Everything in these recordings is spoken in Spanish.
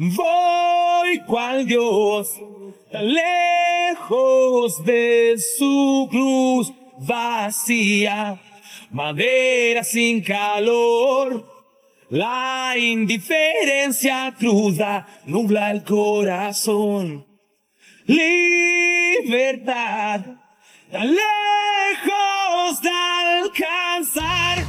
Voy cual Dios, tan lejos de su cruz vacía, madera sin calor. La indiferencia cruda nubla el corazón. Libertad, tan lejos de alcanzar.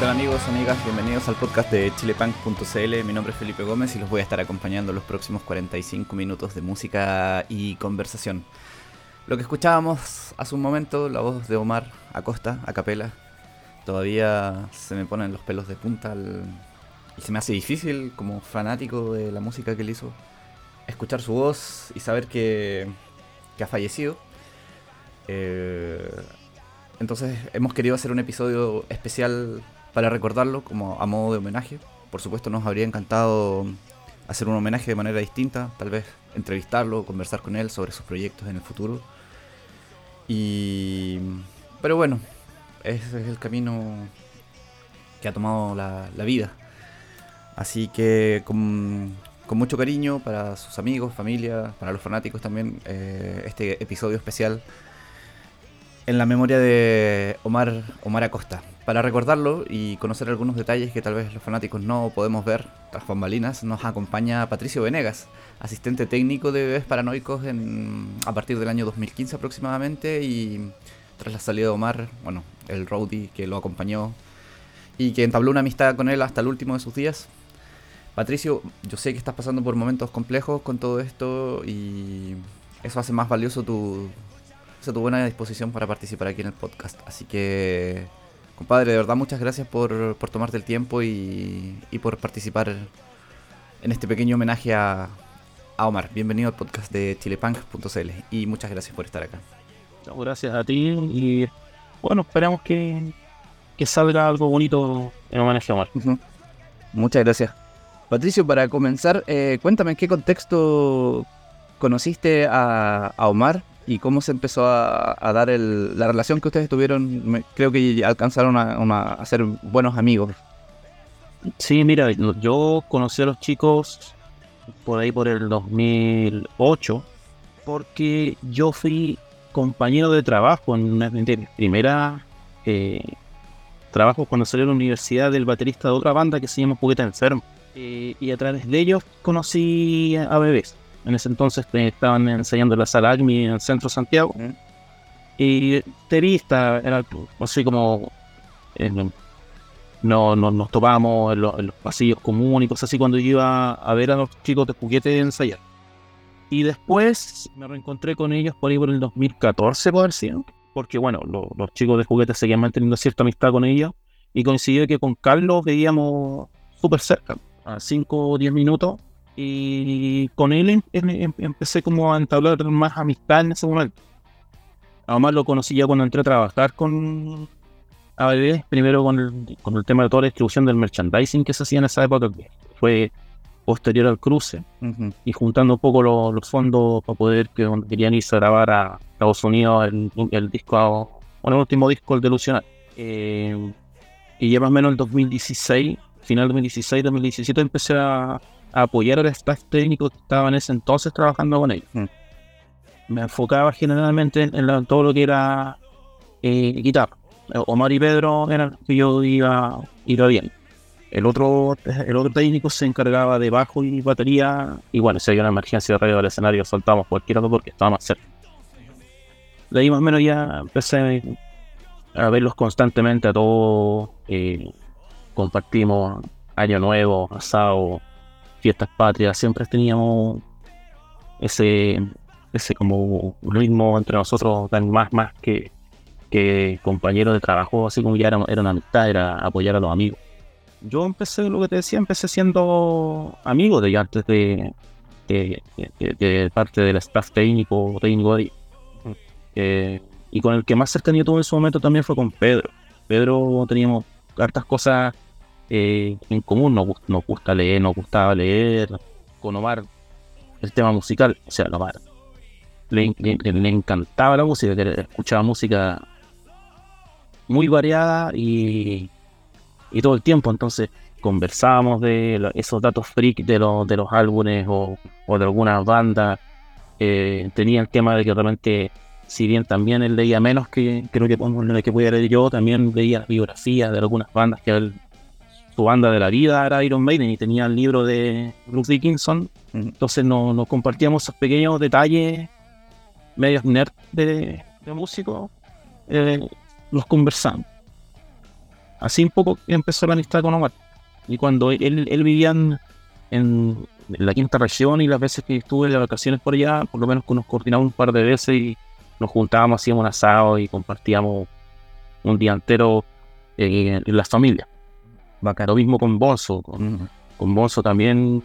Tal amigos, amigas? Bienvenidos al podcast de chilepunk.cl. Mi nombre es Felipe Gómez y los voy a estar acompañando los próximos 45 minutos de música y conversación. Lo que escuchábamos hace un momento, la voz de Omar Acosta, a capela, todavía se me ponen los pelos de punta y se me hace difícil como fanático de la música que él hizo escuchar su voz y saber que, que ha fallecido. Eh, entonces hemos querido hacer un episodio especial para recordarlo como a modo de homenaje. Por supuesto nos habría encantado hacer un homenaje de manera distinta, tal vez entrevistarlo, conversar con él sobre sus proyectos en el futuro. Y pero bueno, ese es el camino que ha tomado la, vida. Así que con, con mucho cariño para sus amigos, familia, para los fanáticos también, eh, este episodio especial en la memoria de Omar, Omar Acosta. Para recordarlo y conocer algunos detalles que tal vez los fanáticos no podemos ver tras bambalinas, nos acompaña Patricio Venegas, asistente técnico de Bebés Paranoicos a partir del año 2015 aproximadamente y tras la salida de Omar, bueno, el roadie que lo acompañó y que entabló una amistad con él hasta el último de sus días. Patricio, yo sé que estás pasando por momentos complejos con todo esto y eso hace más valioso tu, o sea, tu buena disposición para participar aquí en el podcast. Así que, compadre, de verdad muchas gracias por, por tomarte el tiempo y, y por participar en este pequeño homenaje a, a Omar. Bienvenido al podcast de chilepunk.cl y muchas gracias por estar acá. Gracias a ti y bueno, esperamos que, que salga algo bonito en homenaje a Omar. Muchas gracias. Patricio, para comenzar, eh, cuéntame en qué contexto conociste a, a Omar y cómo se empezó a, a dar el- la relación que ustedes tuvieron. Creo que alcanzaron a, a ser buenos amigos. Sí, mira, yo conocí a los chicos por ahí por el 2008 porque yo fui compañero de trabajo en una de mis primeras eh, trabajos cuando salí de la universidad del baterista de otra banda que se llama Juguete Enfermo. Eh, y a través de ellos conocí a bebés. En ese entonces estaban ensayando en la sala ACMI en el centro de Santiago. Y te vi, esta- era así como. eh, no, no- nos topábamos en, lo- en los pasillos comunes y cosas así cuando iba a ver a los chicos de juguete ensayar. Y después me reencontré con ellos por ahí por el 2014, por haber sido. Porque bueno, lo- los chicos de juguete seguían manteniendo cierta amistad con ellos. Y coincidió que con Carlos veíamos súper cerca, a 5 o 10 minutos. Y con él em- em- empecé como a entablar más amistad en ese momento. Además lo conocí ya cuando entré a trabajar con ABB, primero con el, con el tema de toda la distribución del merchandising que se hacía en esa época, que fue posterior al cruce, y juntando un poco lo- los fondos para poder que querían irse a grabar a Estados Unidos el, el disco, bueno, el último disco, el Delusional. Eh, y ya más o menos en el 2016, final 2016, 2017, empecé a apoyar al staff técnico que estaba en ese entonces trabajando con ellos. Mm. Me enfocaba generalmente en, en la- todo lo que era eh, guitarra. Omar y Pedro eran los que yo iba, iba bien. El otro, el otro técnico se encargaba de bajo y batería. Y bueno, si había una emergencia de radio del escenario, soltábamos cualquier otro porque estaba más cerca. De ahí más o menos ya empecé a verlos constantemente a todos. eh, compartimos Año Nuevo, asado, fiestas patrias. Siempre teníamos ese, ese como ritmo entre nosotros, tan más, más que, que compañeros de trabajo, así como ya era, era una amistad, era apoyar a los amigos. Yo empecé, lo que te decía, empecé siendo amigo de antes de, de, de- de parte del staff técnico, técnico de ellos. Eh, y con el que más cercanía tuve en su momento también fue con Pedro. Pedro teníamos hartas cosas eh, en común, nos, gust- nos gusta leer, nos gustaba leer. Con Omar, el tema musical, o sea, Omar le, le- encantaba la música, que escuchaba música muy variada y, y todo el tiempo. Entonces conversábamos de esos datos freak de, los de los álbumes o, o de algunas bandas. Eh, tenía el tema de que realmente, si bien también él leía menos que creo que, que podía leer yo, también leía biografías de algunas bandas que él, su banda de la vida era Iron Maiden y tenía el libro de Bruce Dickinson. Entonces nos, nos compartíamos esos pequeños detalles medios nerd de, de músicos, eh, los conversamos. Así un poco empezó la amistad con Omar. Y cuando él, él vivía en, en la quinta región y las veces que estuve de vacaciones por allá, por lo menos que nos coordinamos un par de veces y nos juntábamos, hacíamos un asado y compartíamos un día entero eh, en la familia. Bacán. Lo mismo con Bonzo, con, Ujú. con Bonzo también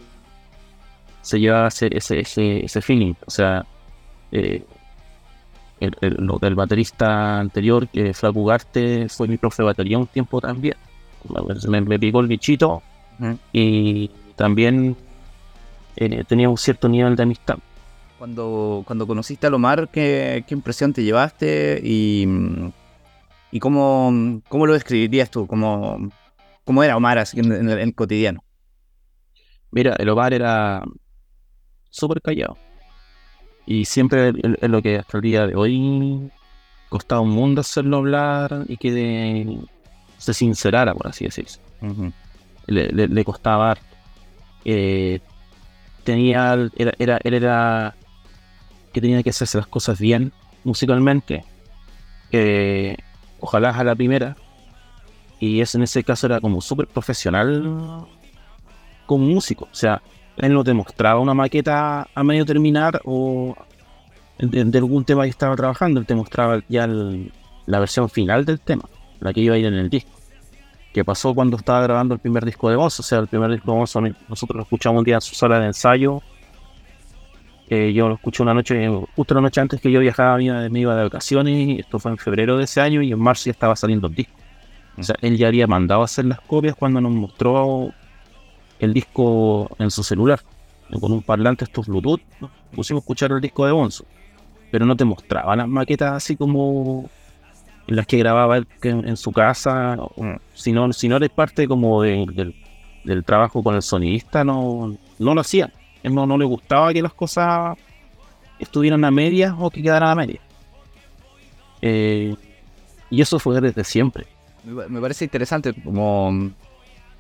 se lleva ese, ese, ese, ese feeling. O sea, eh, el, el- lo del baterista anterior, que Flaco Ugarte, fue mi profe de batería un tiempo también. Me, me picó el bichito y también eh, tenía un cierto nivel de amistad. Cuando, cuando conociste a Lomar, ¿qué, qué impresión te llevaste y, y cómo, cómo lo describirías tú? ¿Cómo, cómo era Omar así en, en el, en el cotidiano? Mira, el Omar era súper callado. Y siempre es lo que hasta el día de hoy costaba un mundo hacerlo hablar y que de- se sincerara, por así decirse. Ujú. Le, le- le costaba. Eh, tenía, era, era, él era que tenía que hacerse las cosas bien musicalmente. Eh, ojalá a la primera. Y eso en ese caso era como súper profesional como músico. O sea, él no te mostraba una maqueta a medio terminar o de, algún tema que estaba trabajando. Él te mostraba ya la versión final del tema, la que iba a ir en el disco. Que pasó cuando estaba grabando el primer disco de Bonzo. O sea, el primer disco de Bonzo nosotros lo escuchamos un día en su sala de ensayo. Yo lo escuché una noche, justo la noche antes que yo viajaba, me iba, de vacaciones. Esto fue en febrero de ese año y en marzo ya estaba saliendo el disco. O sea, él ya había mandado a hacer las copias cuando nos mostró el disco en su celular. Con un parlante estos Bluetooth, ¿no? pusimos a escuchar el disco de Bonzo. Pero no te mostraba las maquetas así como las que grababa él en, su casa. o- Si no, eres parte como de- del, del trabajo con el sonidista, no, no lo hacía. Él no, no le gustaba que las cosas estuvieran a medias o que quedaran a medias. Eh, y eso fue desde siempre. Me pa- me parece interesante como,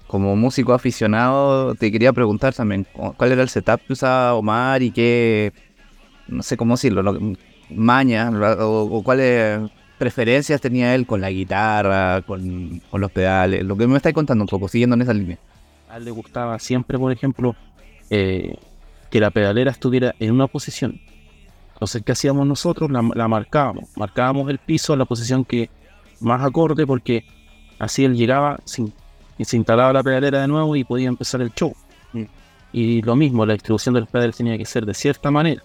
como músico aficionado. Te quería preguntar también cu- cuál era el setup que usaba Omar y qué, no sé cómo decirlo, lo- ¿verdad? o, cuáles preferencias tenía él con la guitarra, con, con los pedales. Lo que me estáis contando un poco, siguiendo en esa línea. A él le gustaba siempre, por ejemplo, eh, que la pedalera estuviera en una posición. Entonces, ¿qué hacíamos nosotros? La, la marcábamos. Marcábamos el piso la posición que más acorde porque así él llegaba sin, y se instalaba la pedalera de nuevo y podía empezar el show. Mm. Y lo mismo, la distribución de los pedales tenía que ser de cierta manera.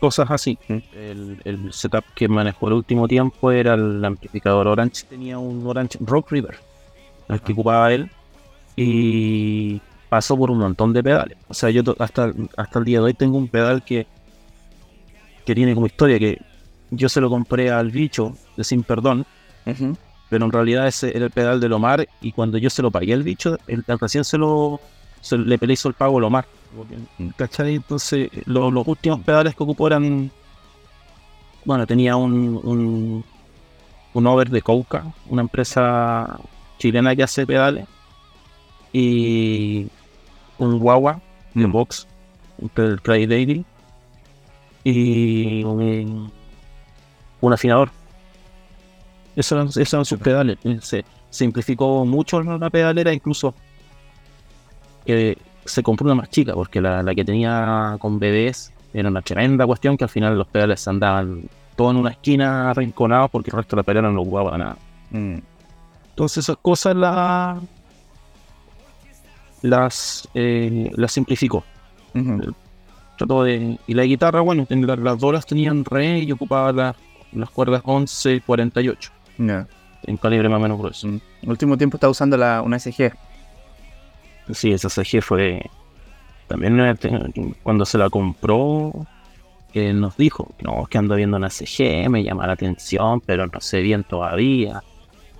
Cosas así. Mm. El, el setup que manejó el último tiempo era el amplificador Orange. Tenía un Orange Rock River, el que ocupaba él y pasó por un montón de pedales. O sea, yo hasta, hasta el día de hoy tengo un pedal que, que tiene como historia que yo se lo compré al bicho de Sin Perdón, pero en realidad ese era el pedal de Lomar y cuando yo se lo pagué al bicho, él recién se lo se le hizo el pago a Lomar. ¿Cachai? Entonces lo- los últimos pedales que ocupó eran... Bueno, tenía un, un, un over de Cauca, una empresa chilena que hace pedales y un guagua de box, el Cry Daily y un, un afinador. Esos eran, esos eran sus pedales. Eh, Se simplificó mucho la pedalera, incluso que se compró una más chica, porque la, la que tenía con bebés era una tremenda cuestión que al final los pedales se andaban todos en una esquina arrinconados porque el resto de la pedalera no ocupaba nada. Mm. Entonces esas cosas la- las, eh, las simplificó. Ujú. Trató de, y la guitarra, bueno, ten- la- las doras tenían re y ocupaba la- las cuerdas 11 y 48, Ya. en calibre más o menos grueso. Mm. El último tiempo está usando la, una SG. Sí, esa CG fue. También eh, cuando se la compró, que nos dijo, no, es que ando viendo una CG, me llama la atención, pero no sé bien todavía.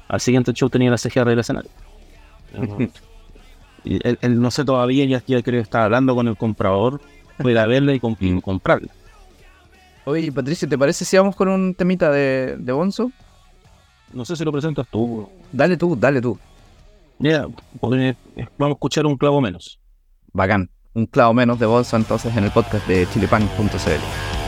Al siguiente show tenía la CG arriba del escenario. Él, él no sé todavía, ya, ya creo que está hablando con el comprador, fue a verla y, comp- y comprarla. Oye, Patricio, ¿te parece si vamos con un temita de, de Bonzo? No sé si lo presentas tú. Dale tú, dale tú. Mira, porque- vamos a escuchar un clavo menos. Bacán. Un clavo menos de Bonzo entonces en el podcast de chilepunk.cl.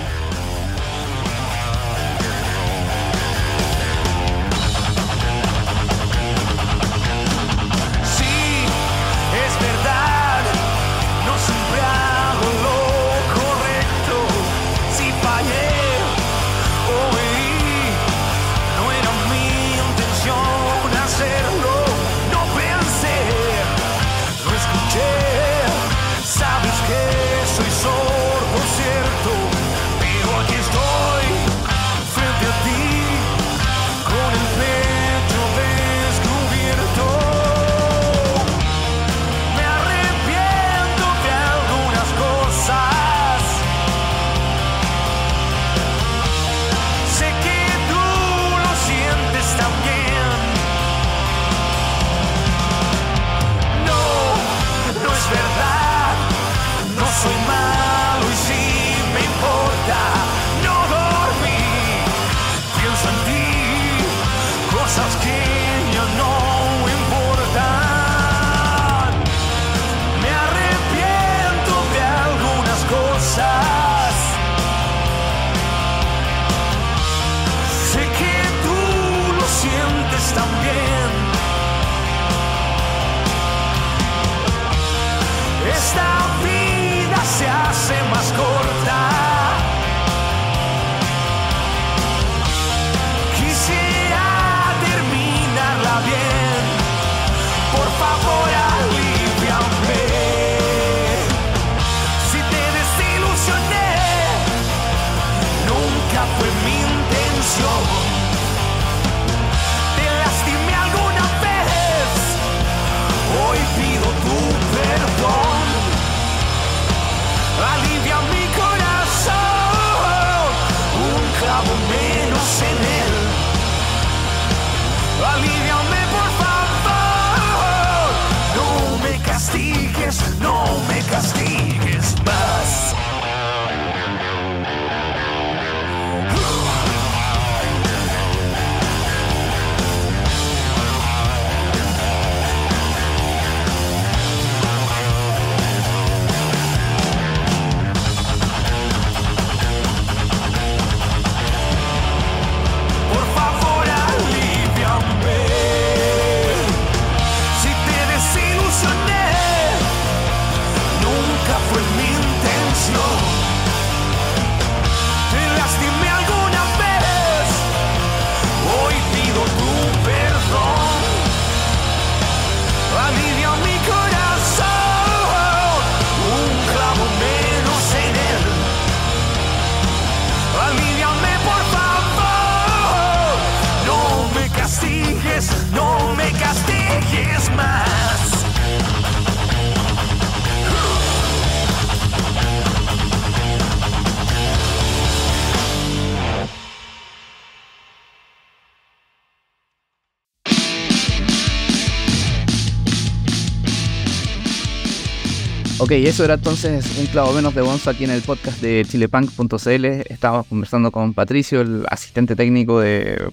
Ok, eso era entonces un clavo menos de Bonzo aquí en el podcast de chilepunk.cl. Estábamos conversando con Patricio, el asistente técnico de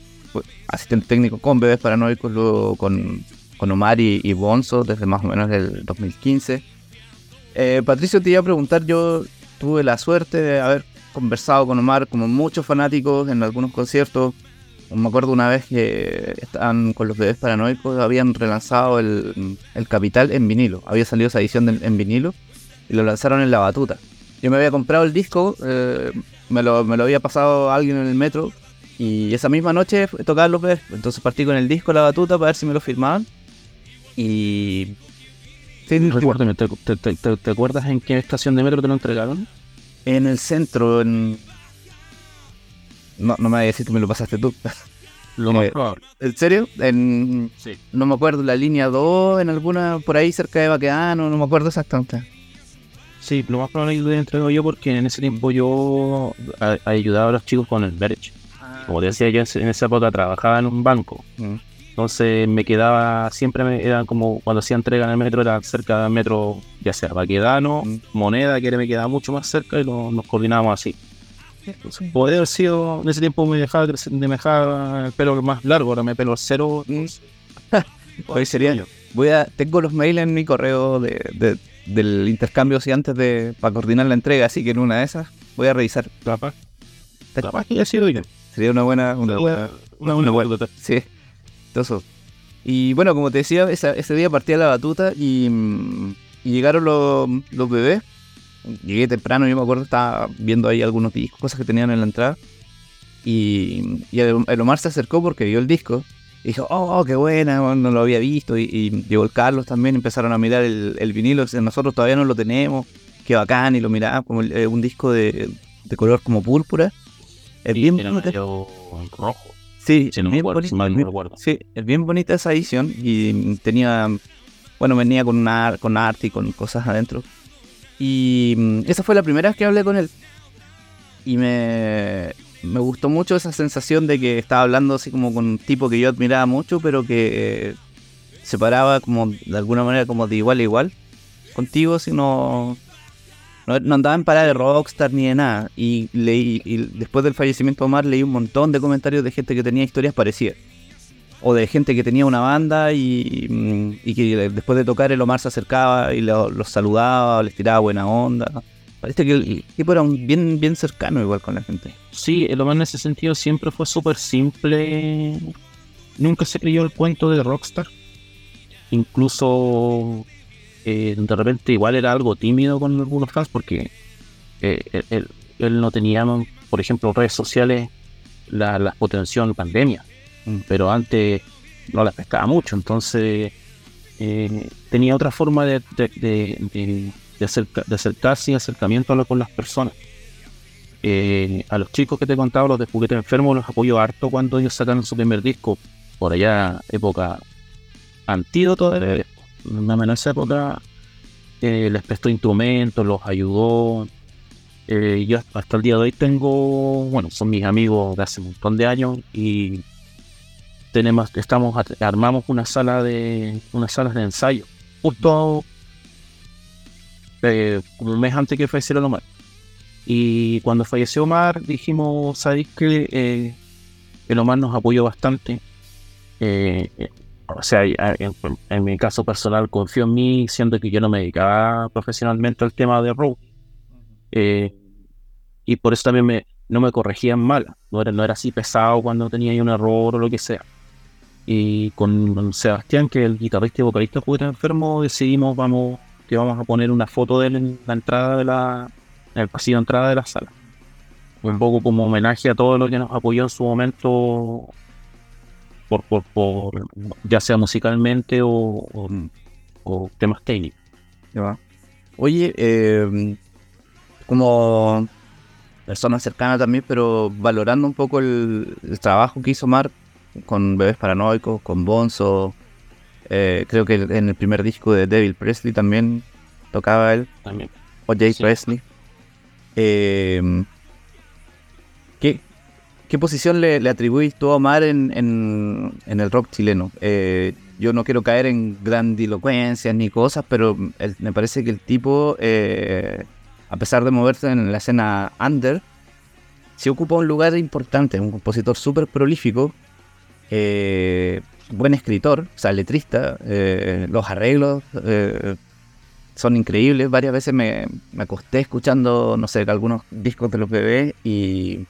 asistente técnico con bebés paranoicos, luego con, con Omar y, Bonzo desde más o menos el 2015. Eh, Patricio, te iba a preguntar, yo tuve la suerte de haber conversado con Omar como muchos fanáticos en algunos conciertos. Me acuerdo una vez que estaban con los bebés paranoicos, habían relanzado el, el Capital en vinilo. Había salido esa edición de- en vinilo y lo lanzaron en la batuta. Yo me había comprado el disco, eh, me, lo, me lo había pasado a alguien en el metro y esa misma noche tocaban los bebés. Entonces partí con el disco la batuta para ver si me lo firmaban. Y. Sí, Recuérdame, ¿te, te, te- te- te acuerdas en qué estación de metro te lo entregaron? en el centro, en. No, no me voy a decir que me lo pasaste tú. Lo más Eh, probable. ¿En serio? En. Sí. No me acuerdo, la línea 2, en alguna, por ahí cerca de Baqueano, no me acuerdo exactamente. Sí, lo más probable es que lo entrego yo porque en ese tiempo yo a- ayudaba a los chicos con el merch. Como te decía, yo en esa época trabajaba en un banco. Mm. Entonces me quedaba, siempre me, era como cuando hacía entrega en el metro, era cerca del metro, ya sea Baquedano, Mm. Moneda, que era- me quedaba mucho más cerca y lo- nos coordinábamos así. Entonces, podría haber sido, en ese tiempo me dejaba, me dejaba el pelo más largo, ahora me pelo cero. Hoy sería. Voy a, tengo los mails en mi correo de, de- del intercambio así antes de para coordinar la entrega, así que en una de esas voy a revisar. Capaz que haya sido yo. Sería una buena, una, Una, una, una buena. Sí. Y bueno, como te decía, esa- ese día partía la batuta y, mm, y llegaron los, los bebés. Llegué temprano, yo me acuerdo, estaba viendo ahí algunos discos, cosas que tenían en la entrada. Y, y el, el Omar se acercó porque vio el disco. Y dijo, oh, qué buena, no lo había visto. Y, y llegó el Carlos también, empezaron a mirar el, el vinilo. Nosotros todavía no lo tenemos. Qué bacán, y lo miraba como eh, un disco de, de color como púrpura. Es bien bonito. rojo. Sí, Si no me bien acuerdo, bonita, si mal no bien- recuerdo. sí, es bien bonita esa edición y tenía, bueno, venía con, una, con arte y con cosas adentro. Y mm, esa fue la primera vez que hablé con él. Y me, me gustó mucho esa sensación de que estaba hablando así como con un tipo que yo admiraba mucho, pero que eh, se paraba como de alguna manera como de igual a igual contigo, sino no, no andaba en parada de rockstar ni de nada. Y leí, y después del fallecimiento de Omar leí un montón de comentarios de gente que tenía historias parecidas. O de gente que tenía una banda y, mm, y que después de tocar el Omar se acercaba y lo- los saludaba, les tiraba buena onda. Parece que el tipo era un bien, bien cercano igual con la gente. Sí, el Omar en ese sentido siempre fue súper simple. Nunca se creyó el cuento de Rockstar. Incluso eh, de repente igual era algo tímido con algunos fans porque eh, él, no tenía, por ejemplo, redes sociales la, las potenció en pandemia. Pero antes no las pescaba mucho, entonces eh, tenía otra forma de, de, de- de- de acerca- de acercarse y acercamiento con las personas. Eh, a los chicos que te contaba, los de Juguete Enfermo, los apoyo harto cuando ellos sacaron su primer disco, por allá, época antídoto de menos esa época, eh, les prestó instrumentos, los ayudó. Yo hasta el día de hoy tengo, bueno, son mis amigos de hace un montón de años y tenemos, estamos, armamos una sala de, unas salas de ensayo, justo eh, un mes antes que falleciera Omar. Y cuando falleció Omar, dijimos, ¿sabéis que eh, el Omar nos apoyó bastante? Eh, eh, o sea, en, en mi caso personal confío en mí, siendo que yo no me dedicaba profesionalmente al tema de rock. Eh, y por eso también me, no me corregían mal, no era, no era así pesado cuando tenía un error o lo que sea. Y con Sebastián, que es el guitarrista y vocalista de Juguete Enfermo, decidimos vamos, que vamos a poner una foto de él en la entrada de la, en el pasillo de entrada de la sala. Un poco como homenaje a todo lo que nos apoyó en su momento, por, por, por ya sea musicalmente o, o- temas técnicos. Ya. Oye, eh, como persona cercana también, pero valorando un poco el, el trabajo que hizo Mar con Bebés Paranoicos, con Bonzo, eh, creo que en el primer disco de Devil Presley también tocaba él, También. o Jay Sí. Presley. Eh, ¿qué, qué posición le, le atribuís tú a Omar en, en- en el rock chileno? Eh, yo no quiero caer en grandilocuencias ni cosas, pero el- me parece que el tipo, eh, a pesar de moverse en la escena under, se ocupa un lugar importante, un compositor súper prolífico, eh, buen escritor, o sea, letrista, eh, los arreglos eh, son increíbles. Varias veces me, me acosté escuchando, no sé, algunos discos de los bebés y,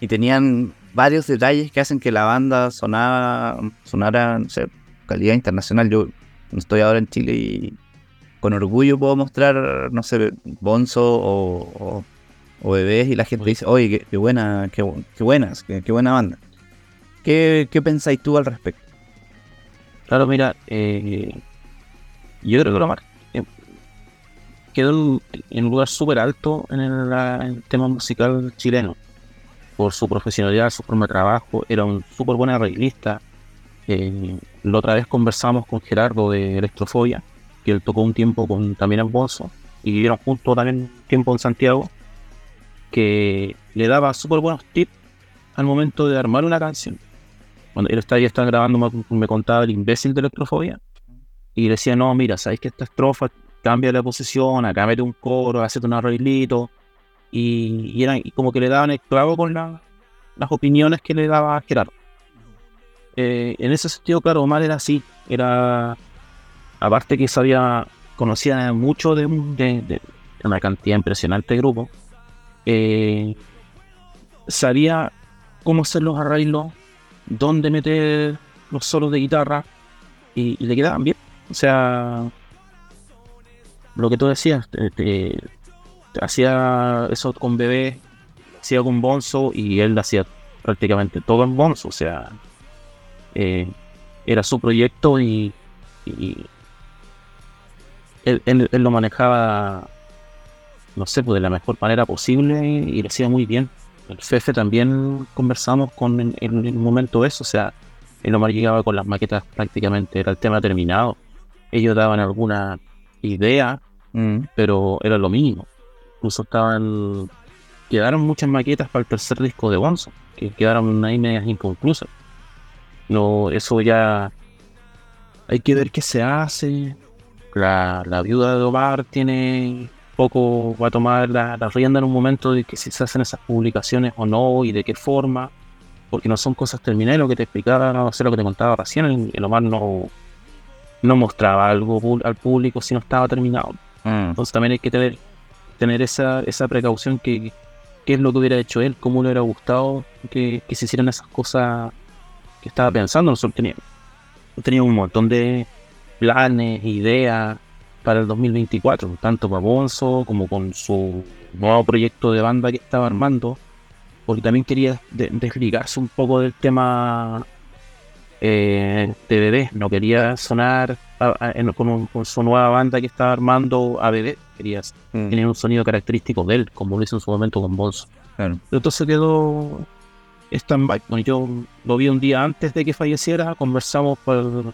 y tenían varios detalles que hacen que la banda sonara, sonara, no sé, calidad internacional. Yo estoy ahora en Chile y con orgullo puedo mostrar, no sé, Bonzo o, o- o bebés y la gente dice, oye, qué, qué buena, qué, qué buenas, qué, qué buena banda. ¿Qué, ¿Qué pensáis tú al respecto? Claro, mira, eh, yo creo que lo mar- eh, quedó en, un lugar súper alto en el, tema musical chileno. Por su profesionalidad, su forma de trabajo, era un súper buen arreglista. Eh, la otra vez conversamos con Gerardo de Electrofobia, que él tocó un tiempo con también Bonzo. y vivieron juntos también tiempo en Santiago, que le daba súper buenos tips al momento de armar una canción. Cuando él estaba, estaba grabando, me, contaba el imbécil de electrofobia, y decía, no, mira, sabes que esta estrofa cambia la posición, acá mete un coro, hace un arreglito, y, y, como que le daban el clavo con la, las opiniones que le daba Gerardo. Eh, en ese sentido, claro, Omar era así, era, aparte que sabía, conocía mucho de una cantidad impresionante de grupos, eh, sabía cómo hacer los arreglos, dónde meter los solos de guitarra, y, y le quedaban bien. O sea, lo que tú decías, te, hacía eso con bebé, hacía con Bonzo y él hacía prácticamente todo en Bonzo. O sea, eh, era su proyecto y, y él, lo manejaba, no sé, pues de la mejor manera posible y lo hacía muy bien. El Fefe también conversamos con en, en el momento eso, o sea, el Omar llegaba con las maquetas prácticamente, era el tema terminado. Ellos daban alguna idea, mm. pero era lo mínimo. Incluso estaban. Quedaron muchas maquetas para el tercer disco de Bonzo, que quedaron ahí medias inconclusas. No, eso ya. Hay que ver qué se hace. La, la viuda de Omar tiene poco. va a tomar la, la rienda en un momento de que si se hacen esas publicaciones o no y de qué forma porque no son cosas terminadas, lo que te explicaba, no sé lo que te contaba recién, el, el Omar no, no mostraba algo al público si no estaba terminado. Mm. Entonces también hay que tener, tener esa, esa precaución que, qué es lo que hubiera hecho él, cómo le hubiera gustado que, que se hicieran esas cosas que estaba pensando. Nosotros teníamos, teníamos un montón de planes, ideas para el 2024, tanto para Bonzo como con su nuevo proyecto de banda que estaba armando porque también quería desligarse un poco del tema eh, de bebé. No quería sonar a, a, en, con, con, su nueva banda que estaba armando a bebé. Quería mm. tener un sonido característico de él, como lo hizo en su momento con Bonzo. Claro. Entonces quedó stand-by. Bueno, yo lo vi un día antes de que falleciera. Conversamos por,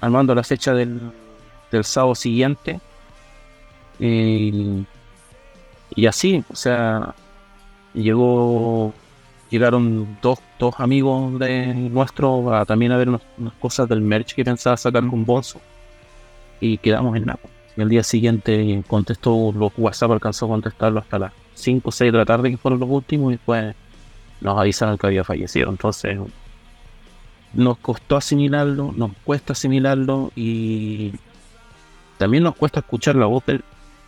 armando la fecha del, del sábado siguiente. Y, así, o sea, llegó llegaron dos, dos amigos de nuestros a, también a ver unas, cosas del merch que pensaba sacar con Bonzo y quedamos en Napo. Y el día siguiente contestó los WhatsApp, alcanzó a contestarlo hasta las 5 o 6 de la tarde, que fueron los últimos, y después nos avisaron que había fallecido. Entonces nos costó asimilarlo, nos cuesta asimilarlo y también nos cuesta escuchar la voz del.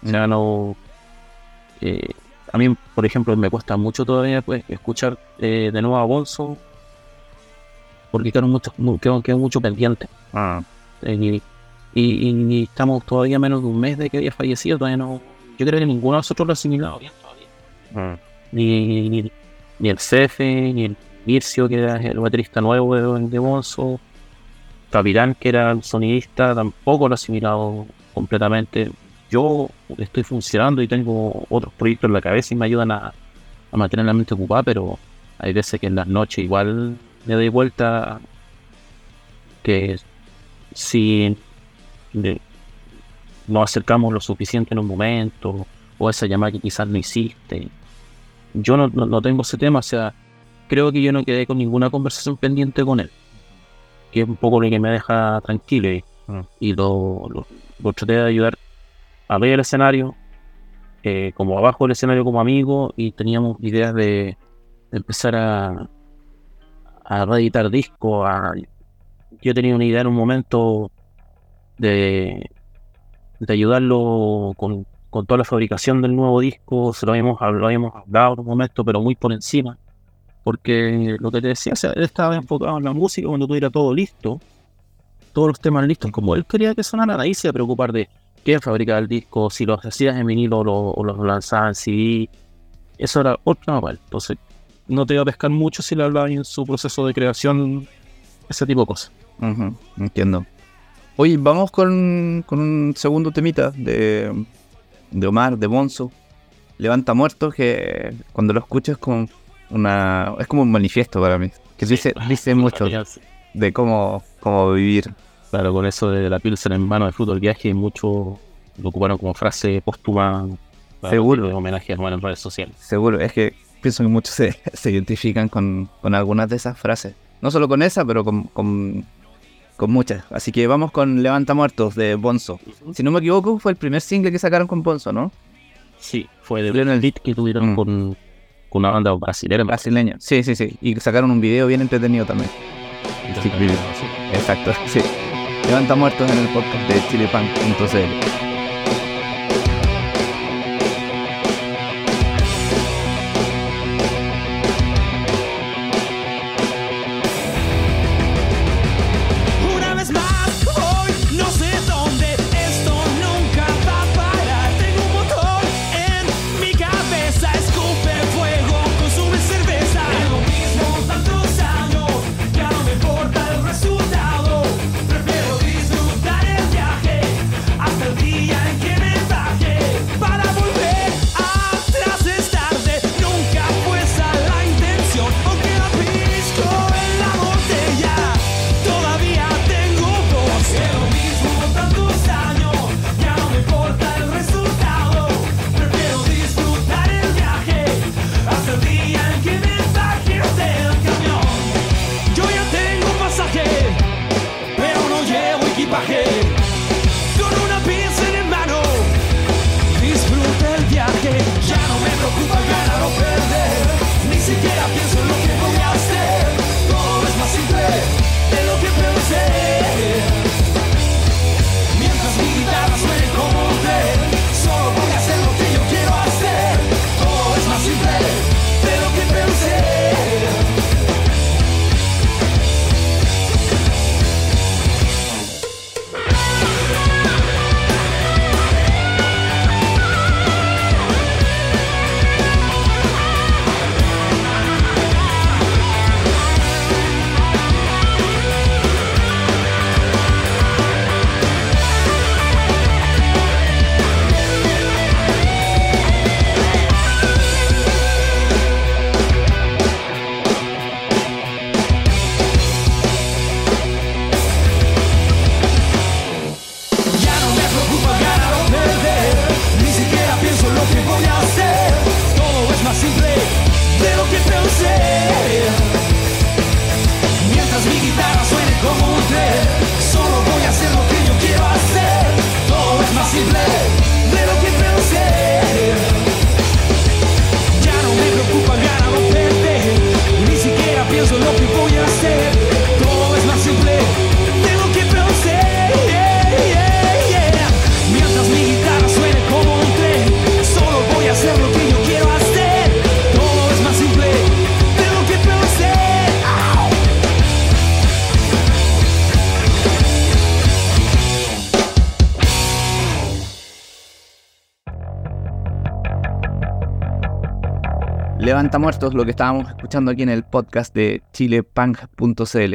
O sea, no. Eh, a mí, por ejemplo, me cuesta mucho todavía pues, escuchar eh, de nuevo a Bonzo porque quedó mucho, quedó, quedó mucho pendiente. Ah. Eh, y, y, y, estamos todavía menos de un mes de que había fallecido. Todavía no, yo creo que ninguno de nosotros lo ha asimilado bien todavía. Ah. Ni, ni, ni, el Cefe, ni el Mircio, que era el baterista nuevo de, de Bonzo. Capitán, que era el sonidista, tampoco lo ha asimilado completamente yo estoy funcionando y tengo otros proyectos en la cabeza y me ayudan a, a mantener la mente ocupada, pero hay veces que en las noches igual me doy vuelta que si nos acercamos lo suficiente en un momento o esa llamada que quizás no hiciste. Yo no, no, no, tengo ese tema, o sea, creo que yo no quedé con ninguna conversación pendiente con él, que es un poco lo que me deja tranquilo y, y lo, lo, lo, traté de ayudar arriba del escenario, eh, como abajo del escenario como amigo, y teníamos ideas de, empezar a, a reeditar discos. A, yo tenía una idea en un momento de, de ayudarlo con, con, toda la fabricación del nuevo disco, se lo habíamos, habíamos hablado en un momento, pero muy por encima. Porque lo que te decía, estaba enfocado en la música cuando tuviera todo listo, todos los temas listos, como él quería que sonara, ahí se iba a preocupar de quién fabricaba el disco, si los hacías en vinilo o los lanzaban en CD. Eso era otro normal. Entonces, no te iba a pescar mucho si le hablaba en su proceso de creación, ese tipo de cosas. Uh -huh, entiendo. Oye, vamos con, con, un segundo temita de, de Omar, de Bonzo. Levanta Muertos, que cuando lo escuchas es como, una, es como un manifiesto para mí. Que dice, dice mucho de cómo, cómo vivir Claro, con eso de la pilsen en mano de fruto del viaje, mucho lo ocuparon como frase póstuma Seguro. de homenaje a Omar en redes sociales. Seguro, es que pienso que muchos se, se identifican con, con algunas de esas frases. No solo con esa, pero con, con, con muchas. Así que vamos con Levanta Muertos de Bonzo. Si no me equivoco, fue el primer single que sacaron con Bonzo, ¿no? Sí, fue de un beat que tuvieron Mm. con, con una banda brasileña. Brasileño. Sí, sí, sí. Y sacaron un video bien entretenido también. Sí, video. Exacto, sí. Levanta Muertos en el podcast de chilepunk.cl. 40 muertos, lo que estábamos escuchando aquí en el podcast de chilepunk.cl.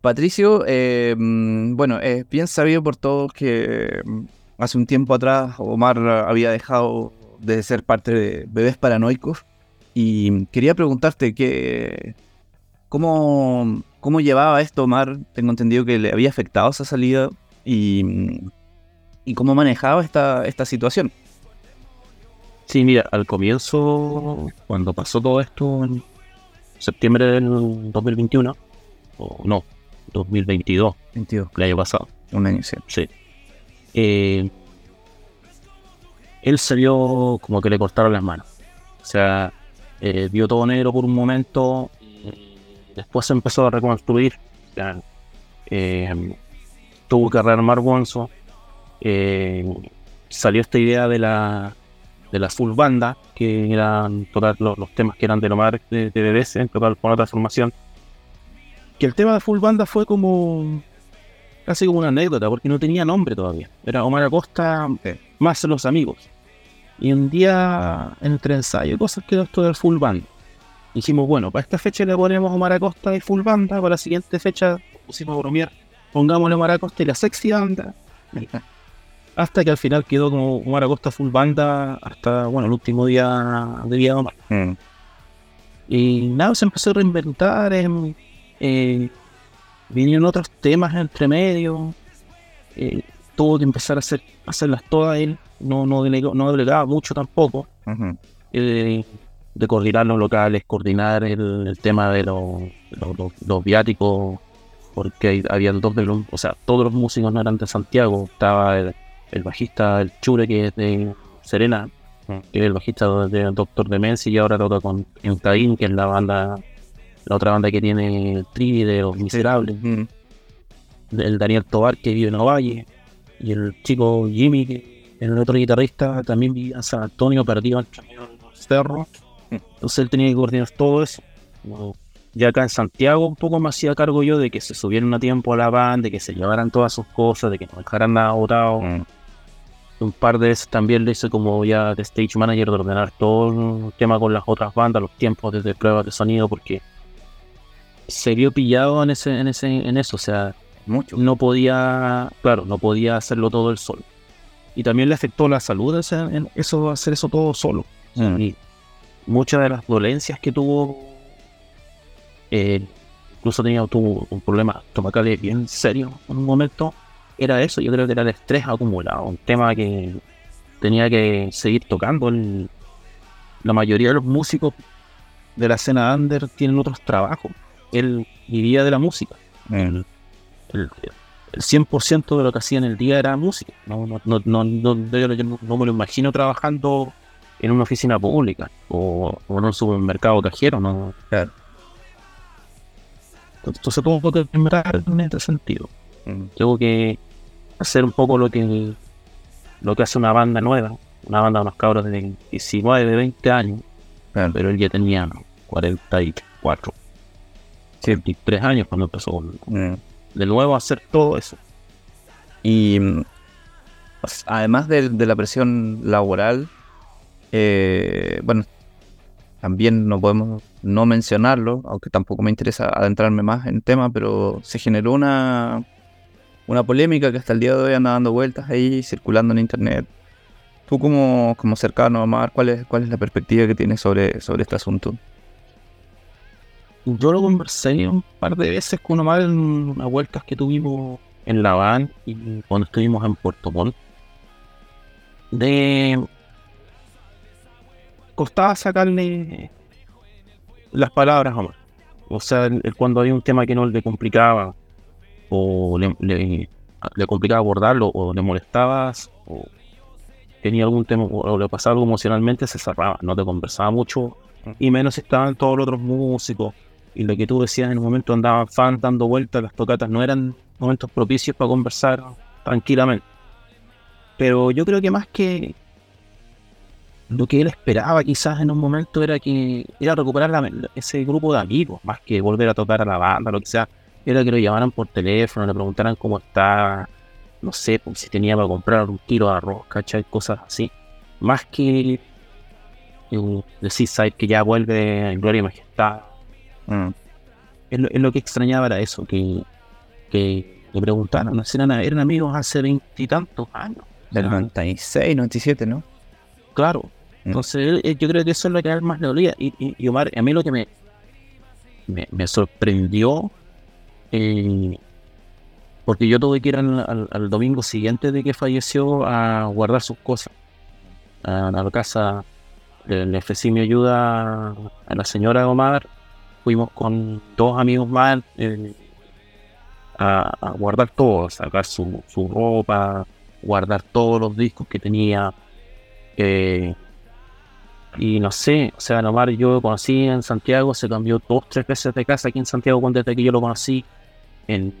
Patricio, eh, bueno, es bien sabido por todos que mm, hace un tiempo atrás Omar había dejado de ser parte de Bebés Paranoicos y mm, quería preguntarte que, ¿cómo, cómo llevaba esto Omar. Tengo entendido que le había afectado esa salida y, mm, y cómo manejaba esta, esta situación. Sí, mira, al comienzo, cuando pasó todo esto en septiembre del 2021, o no, 2022, 22, el año pasado, un año, sí. sí. Eh, él salió como que le cortaron las manos. O sea, eh, vio todo negro por un momento y después se empezó a reconstruir. O sea, eh, tuvo que rearmar Bonzo. eh, salió esta idea de la de la full banda, que eran tocar los, los temas que eran de Omar de, de BBS, en total con otra formación. Que el tema de full banda fue como casi como una anécdota, porque no tenía nombre todavía. Era Omar Acosta más los amigos. Y un día, entre ensayo cosas, quedó esto del full band. Dijimos, bueno, para esta fecha le ponemos Omar Acosta y full banda, para la siguiente fecha pusimos a bromear, pongámosle Omar Acosta y la sexy banda. Hasta que al final quedó como Omar Acosta full banda hasta, bueno, el último día de vida de Omar. Mm. Y nada, se empezó a reinventar. em, eh, vinieron otros temas entre medio. eh, tuvo que empezar a hacer hacerlas todas él, no, no, delegó- no delegaba mucho tampoco, eh, de coordinar los locales, coordinar el, el tema de los, los, los- los viáticos, porque habían dos de los, o sea, todos los músicos no eran de Santiago, estaba el, el bajista, el Chure, que es de Serena, Mm. que es el bajista de Doctor Demencia y ahora toca con en Caín, que es la banda, la otra banda que tiene el Trivi de Los Miserables, Ujú. el Daniel Tobar, que vive en Ovalle, y el chico Jimmy, que es el otro guitarrista, también vivía en San Antonio, perdido de los cerros. Mm. Entonces él tenía que coordinar todo eso. Ya acá en Santiago un poco me hacía cargo yo de que se subieran a tiempo a la van, de que se llevaran todas sus cosas, de que no dejaran nada botado. Mm. Un par de veces también lo hice como ya de stage manager de ordenar todo el tema con las otras bandas, los tiempos desde pruebas de sonido, porque se vio pillado en ese, en ese, en eso. O sea, Mucho. no podía, claro, no podía hacerlo todo él solo. Y también le afectó la salud en eso, hacer eso todo solo. Mm. Y muchas de las dolencias que tuvo, eh, incluso tenía tuvo un problema estomacal bien serio en un momento, era eso, yo creo que era el estrés acumulado, un tema que tenía que seguir tocando. El- la mayoría de los músicos de la escena under tienen otros trabajos. Él vivía de la música Mm. el, el, el 100% de lo que hacía en el día era música. No, no, no, no, no- yo no- no me lo imagino trabajando en una oficina pública o, o en un supermercado cajero. No. Claro. Entonces tuvo que mejorar en este sentido. Mm. Tengo que hacer un poco lo que lo que hace una banda nueva, una banda de unos cabros de 19, de 20 años, Claro. pero él ya tenía 44, Sí. 43 años cuando empezó con- Mm. de nuevo hacer todo eso. Y mm, sea, además de, de la presión laboral, eh, bueno, también no podemos no mencionarlo, aunque tampoco me interesa adentrarme más en el tema, pero se generó una, una polémica que hasta el día de hoy anda dando vueltas ahí, circulando en internet. Tú como, como cercano a Omar, ¿cuál es, ¿cuál es la perspectiva que tienes sobre, sobre este asunto? Yo lo conversé un par de veces con Omar en unas vueltas que tuvimos en La Habana y cuando estuvimos en Puerto Montt. De. Costaba sacarle las palabras Omar. O sea, el- cuando había un tema que no le complicaba o le, le- le complicaba abordarlo o le molestabas o tenía algún tema o le pasaba algo emocionalmente, se cerraba, no te conversaba mucho y menos estaban todos los otros músicos. Y lo que tú decías en un momento andaban fan dando vueltas, las tocatas no eran momentos propicios para conversar tranquilamente. Pero yo creo que más que lo que él esperaba quizás en un momento era que era recuperar la- ese grupo de amigos, más que volver a tocar a la banda, lo que sea, era que lo llamaran por teléfono, le preguntaran cómo está, no sé, pues, si tenía para comprar un kilo de arroz, ¿cachai? Cosas así. Más que eh, de Seaside que ya vuelve en gloria y majestad. Mm. Es lo, es lo que extrañaba era eso, que, que le preguntaran, si eran, eran amigos hace veintitantos años. Del O sea, 96, 97, ¿no? Claro. Mm. Entonces yo creo que eso es lo que a él más le dolía. Y, y- y Omar, a mí lo que me, me, me sorprendió, eh, porque yo tuve que ir al, domingo siguiente de que falleció a guardar sus cosas. A, la casa, le, ofrecí mi ayuda a la señora Omar. Fuimos con dos amigos más eh, a, guardar todo, sacar su, su ropa, guardar todos los discos que tenía. Eh, y no sé, o sea, Omar yo lo conocí en Santiago, se cambió dos, tres veces de casa aquí en Santiago cuando desde que yo lo conocí. En,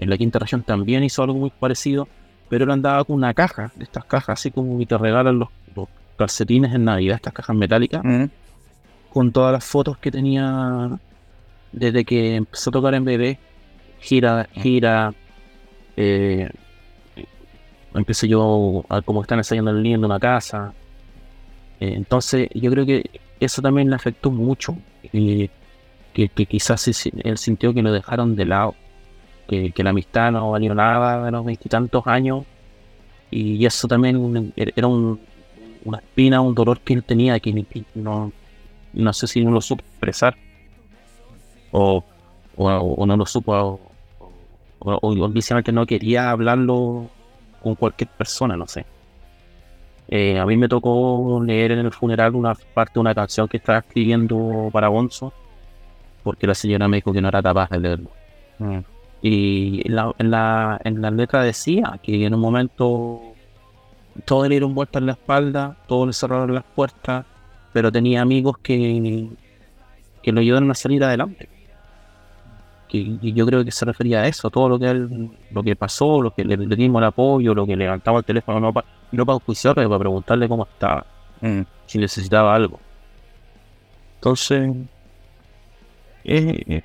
en la quinta región también hizo algo muy parecido, pero él andaba con una caja, de estas cajas, así como que te regalan los, los calcetines en Navidad, estas cajas metálicas, Mm. con todas las fotos que tenía desde que empezó a tocar en bebé, gira, gira, eh, empecé yo a cómo están ensayando el niño en una casa. Eh, entonces yo creo que eso también le afectó mucho, eh, que, que quizás él sintió que lo dejaron de lado, que, que la amistad no valió nada de los veintitantos años, y eso también era un- una espina, un dolor que él tenía que que no, no sé si no lo supo expresar, o, o, no lo supo, o, o, o simplemente no quería hablarlo con cualquier persona, no sé. Eh, a mí me tocó leer en el funeral una parte de una canción que estaba escribiendo para Bonzo, porque la señora me dijo que no era capaz de leerlo. Mm. Y en la, en la, en la letra decía que en un momento todos le dieron vueltas en la espalda, todos le cerraron las puertas, pero tenía amigos que, que lo ayudaron a salir adelante. Que, y yo creo que se refería a eso, todo lo que él- lo que pasó, lo que le, le dimos el apoyo, lo que levantaba el teléfono, no para no para auspiciarle, para preguntarle cómo estaba, Mm. si necesitaba algo. Entonces, es,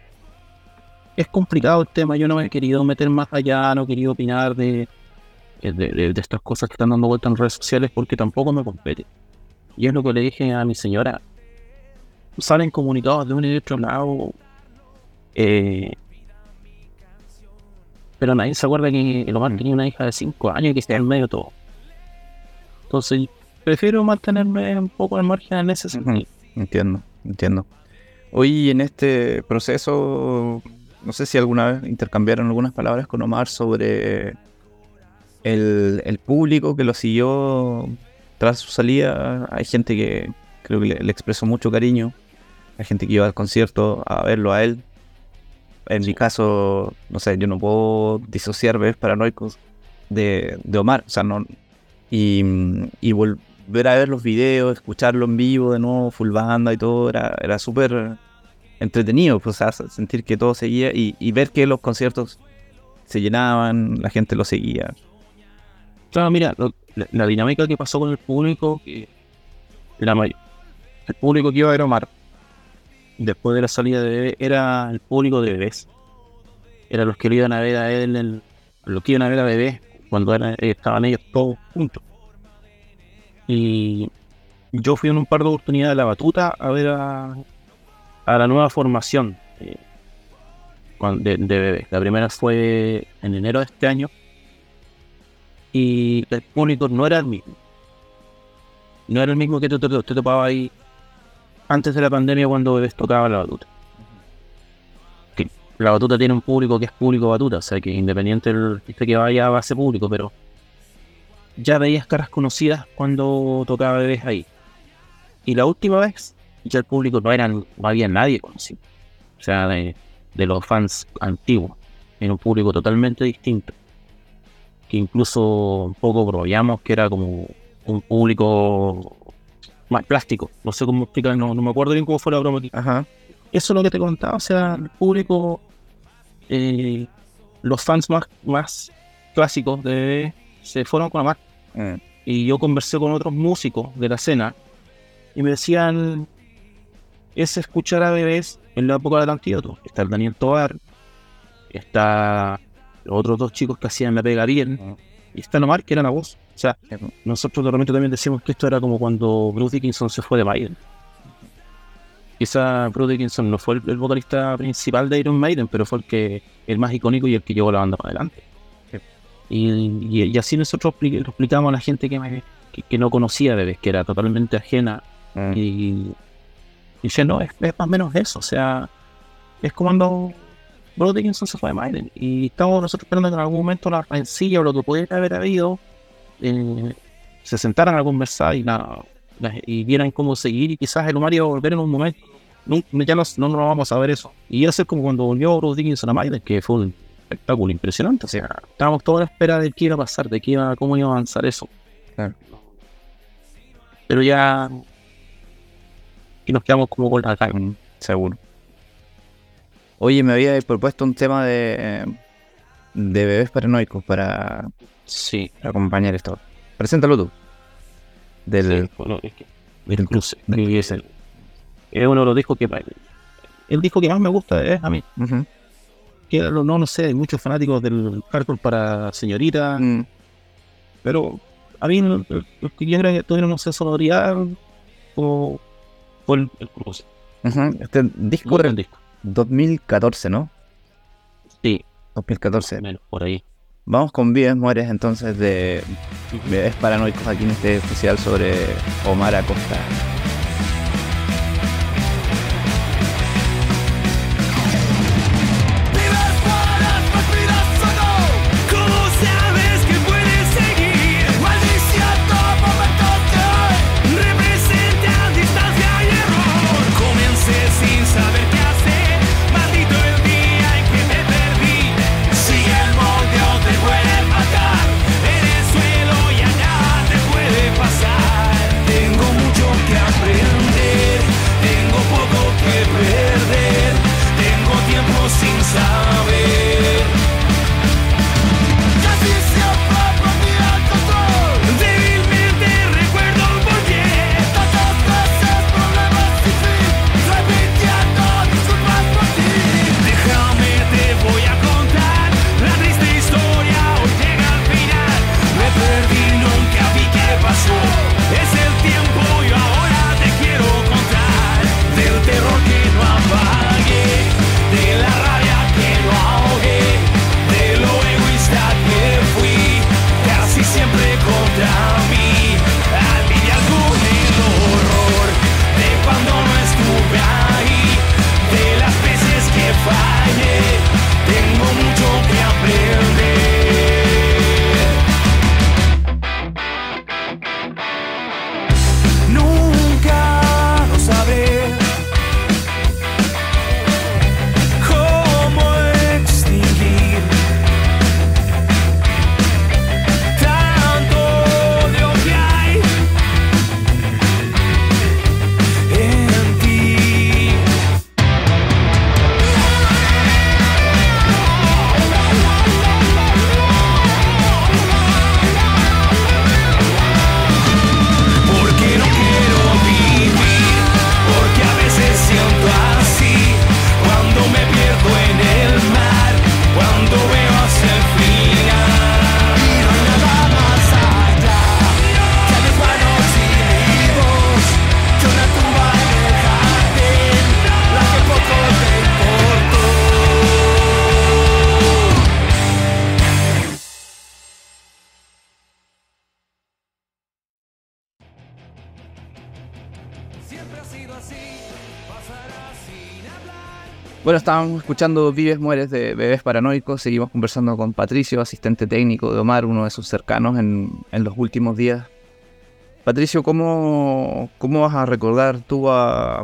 es complicado el tema. Yo no me he querido meter más allá, no he querido opinar de, de, de- de estas cosas que están dando vuelta en redes sociales porque tampoco me compete. Y es lo que le dije a mi señora. Salen comunicados de un y de otro lado. Eh, pero nadie se acuerda que el Omar tenía una hija de 5 años y que está en medio de todo. Entonces, prefiero mantenerme un poco al margen en ese sentido. Entiendo, entiendo. Hoy en este proceso, no sé si alguna vez intercambiaron algunas palabras con Omar sobre el, el público que lo siguió tras su salida. Hay gente que creo que le, le expresó mucho cariño. Hay gente que iba al concierto a verlo a él. En mi caso, no sé, yo no puedo disociar bebés paranoicos de, de Omar. O sea, no. Y, y volver a ver los videos, escucharlo en vivo de nuevo, full banda y todo, era, era súper entretenido. Pues, o sea, sentir que todo seguía y, y ver que los conciertos se llenaban, la gente lo seguía. Claro, mira, lo- la, la dinámica que pasó con el público, que la may- el público que iba a ver Omar después de la salida de bebé era el público de bebés. Era los que lo iban a ver a él, el- los que iban a ver a bebé cuando estaban ellos todos juntos. Y yo fui en un par de oportunidades a la batuta a ver a, a la nueva formación eh, de, de bebé. La primera fue en enero de este año y el público no era el mismo. No era el mismo que te, te topaba ahí antes de la pandemia cuando bebés tocaba la batuta. La batuta tiene un público que es público batuta, o sea que independiente del que vaya va a ser público, pero ya veías caras conocidas cuando tocaba bebés ahí. Y la última vez, ya el público no eran, no había nadie conocido. O sea, de, los fans antiguos. Era un público totalmente distinto que incluso un poco bromeamos que era como un público más plástico. No sé cómo explicar, no, no me acuerdo bien cómo fue la broma. Ajá. Eso es lo que te contaba, o sea, el público, eh, los fans más, más clásicos de se fueron con la marca. Mm. Y yo conversé con otros músicos de la escena y me decían, es escuchar a bebés en la época del antídoto. Está el Daniel Tobar, está los otros dos chicos que hacían la pega bien, y está Omar, que era la voz. O sea, nosotros de repente también decimos que esto era como cuando Bruce Dickinson se fue de Maiden. Quizá Bruce Dickinson no fue el, el vocalista principal de Iron Maiden, pero fue el que el más icónico y el que llevó la banda para adelante. Sí. Y, y- y así nosotros lo explicamos a la gente que, me- que, que no conocía Bebés, que era totalmente ajena. Mm. Y, y dice, no, es, es más o menos eso. O sea, es como cuando Bruce Dickinson se fue de Maiden. Y estamos nosotros esperando que en algún momento la rencilla o lo que pudiera haber habido eh, se sentaran a conversar y, la- la- y vieran cómo seguir. Y quizás el Omar iba a volver en un momento. No, ya no, no, no vamos a ver eso. Y eso es como cuando volvió Bruce Dickinson a Maiden, que fue un espectáculo impresionante. O sea, estábamos todos a la espera de qué iba a pasar, de qué iba, cómo iba a avanzar eso. Claro. Pero ya. Y nos quedamos como con la cara. Mm, seguro. Oye, me había propuesto un tema de, de bebés paranoicos para, Sí. para acompañar esto. Preséntalo tú. Del, Sí, bueno, es que el cruce, es, el- es uno de los discos que el disco que más me gusta es a mí. Que no, no sé, hay muchos fanáticos del hardcore para señorita, Mm, pero a mí lo lo que yo creo que todavía no sé sonoridad o fue el, el cruce. ujú. Este disco del buen disco. 2014, ¿no? Sí, 2014. menos por ahí. Vamos con Vives Mueres entonces de Bebés Paranoicos aquí en este especial sobre Omar Acosta. Bueno, estábamos escuchando Vives Mueres de Bebés Paranoicos. Seguimos conversando con Patricio, asistente técnico de Omar, uno de sus cercanos en, en los últimos días. Patricio, ¿cómo, cómo vas a recordar tú a,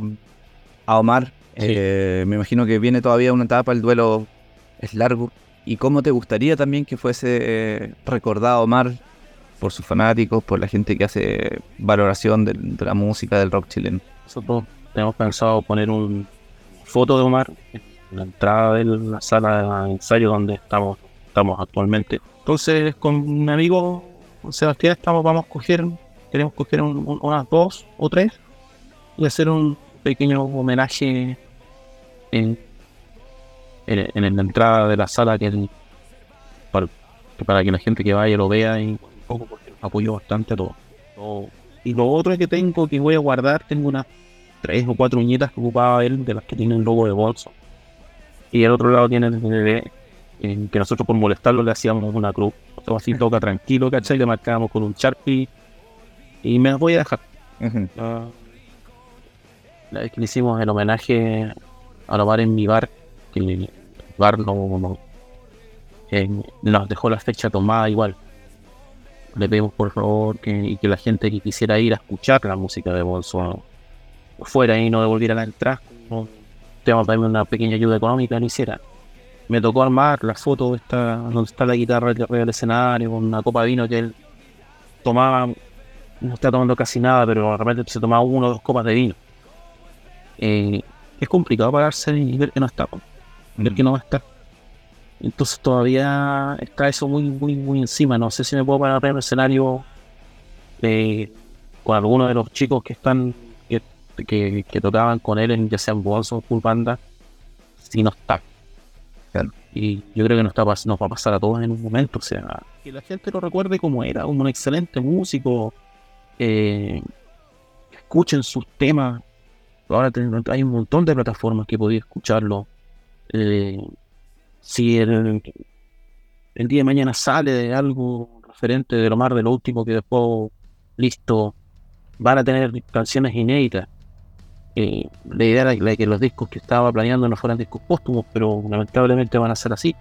a Omar? Sí. Eh, me imagino que viene todavía una etapa, el duelo es largo. ¿Y cómo te gustaría también que fuese recordado Omar por sus fanáticos, por la gente que hace valoración de, de la música del rock chileno? Nosotros tenemos pensado poner un foto de Omar en la entrada de la sala de ensayo donde estamos, estamos actualmente. Entonces, con mi amigo Sebastián estamos, vamos a coger, queremos coger un- un- unas dos o tres y hacer un pequeño homenaje en, en, la entrada de la sala que, para, para que la gente que vaya lo vea y un poco porque nos apoyó bastante a todos. Lo- Y lo otro que tengo que voy a guardar, tengo unas tres o cuatro uñitas que ocupaba él, de las que tienen logo de bolso. Y al otro lado tiene el bebé, eh, que nosotros por molestarlo le hacíamos una cruz. Así toca tranquilo, ¿cachai? Le marcábamos con un Sharpie. Y me las voy a dejar. La, la vez que le hicimos el homenaje a Omar en mi bar, que el bar no, no- eh, nos dejó la fecha tomada igual. Le pedimos por favor que, y que la gente que quisiera ir a escuchar la música de Bolso fuera y no devolviera la entrada. No, también una pequeña ayuda económica, lo hiciera. Me tocó armar la foto esta, donde está la guitarra arriba del escenario con una copa de vino que él tomaba no está tomando casi nada, pero de repente se tomaba uno o dos copas de vino. Eh, es complicado pararse y ver que no está, ver que no va a estar. Entonces todavía está eso muy, muy, muy encima. No sé si me puedo parar en el escenario eh, con alguno de los chicos que están, que, tocaban con él, en, ya sea en Bolso o Full Banda, si no está. Claro. Y yo creo que nos, está, nos va a pasar a todos en un momento. O sea, que la gente lo recuerde como era, como un excelente músico, eh, escuchen sus temas. Ahora ten- hay un montón de plataformas que podía escucharlo. Eh, si el, el día de mañana sale de algo referente de lo más de lo último que dejó listo, van a tener canciones inéditas. La idea era que los discos que estaba planeando no fueran discos póstumos, pero lamentablemente van a ser así.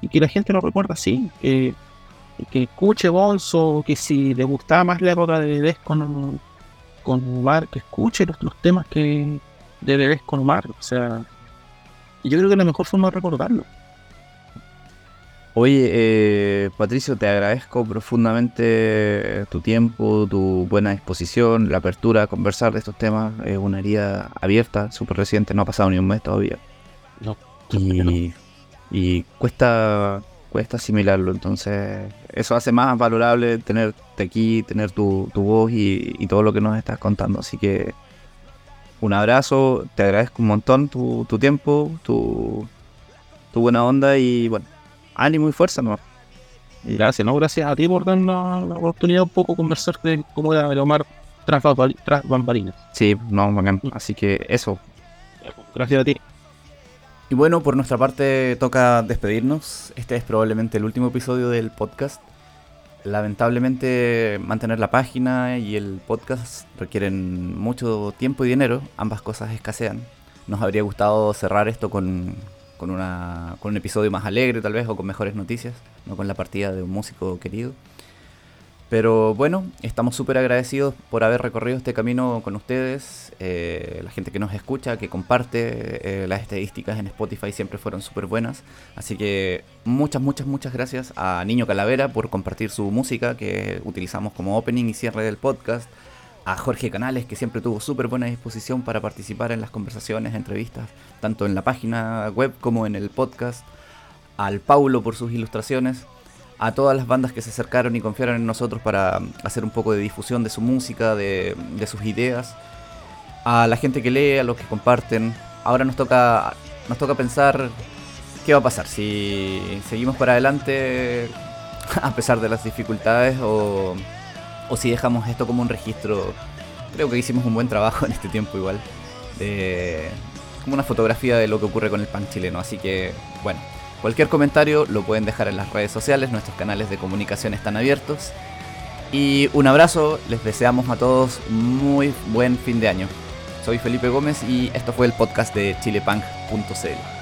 Y que la gente lo recuerda así, que, que escuche Bonzo, que si le gustaba más la época de Bebés con, con Omar, que escuche los, los temas que de Bebés con Omar. O sea, yo creo que es la mejor forma de recordarlo. Oye, eh, Patricio, te agradezco profundamente tu tiempo, tu buena disposición, la apertura a conversar de estos temas. Es una herida abierta, súper reciente, no ha pasado ni un mes todavía. No, Y, y cuesta, cuesta asimilarlo, entonces eso hace más valorable tenerte aquí, tener tu, tu voz y, y todo lo que nos estás contando. Así que un abrazo, te agradezco un montón tu, tu tiempo, tu, tu buena onda y bueno, ánimo y fuerza, ¿no? Y gracias, no, gracias a ti por darnos la oportunidad un poco de conversar de cómo era el Omar tras, tras bambalinas. Sí, no, bacán. Así que eso. Gracias a ti. Y bueno, por nuestra parte toca despedirnos. Este es probablemente el último episodio del podcast. Lamentablemente mantener la página y el podcast requieren mucho tiempo y dinero. Ambas cosas escasean. Nos habría gustado cerrar esto con, con, una, con un episodio más alegre tal vez o con mejores noticias, no con la partida de un músico querido. Pero bueno, estamos súper agradecidos por haber recorrido este camino con ustedes. eh, la gente que nos escucha, que comparte, eh, las estadísticas en Spotify siempre fueron súper buenas. Así que muchas, muchas, muchas gracias a Niño Calavera por compartir su música que utilizamos como opening y cierre del podcast. A Jorge Canales, que siempre tuvo súper buena disposición para participar en las conversaciones, entrevistas, tanto en la página web como en el podcast. Al Paulo por sus ilustraciones a todas las bandas que se acercaron y confiaron en nosotros para mm, hacer un poco de difusión de su música, de, de sus ideas, a la gente que lee, a los que comparten. Ahora nos toca, nos toca pensar qué va a pasar, si seguimos para adelante a pesar de las dificultades o, o si dejamos esto como un registro. Creo que hicimos un buen trabajo en este tiempo igual, de, como una fotografía de lo que ocurre con el punk chileno, así que bueno. Cualquier comentario lo pueden dejar en las redes sociales, nuestros canales de comunicación están abiertos. Y un abrazo, les deseamos a todos muy buen fin de año. Soy Felipe Gómez y esto fue el podcast de chilepunk.cl.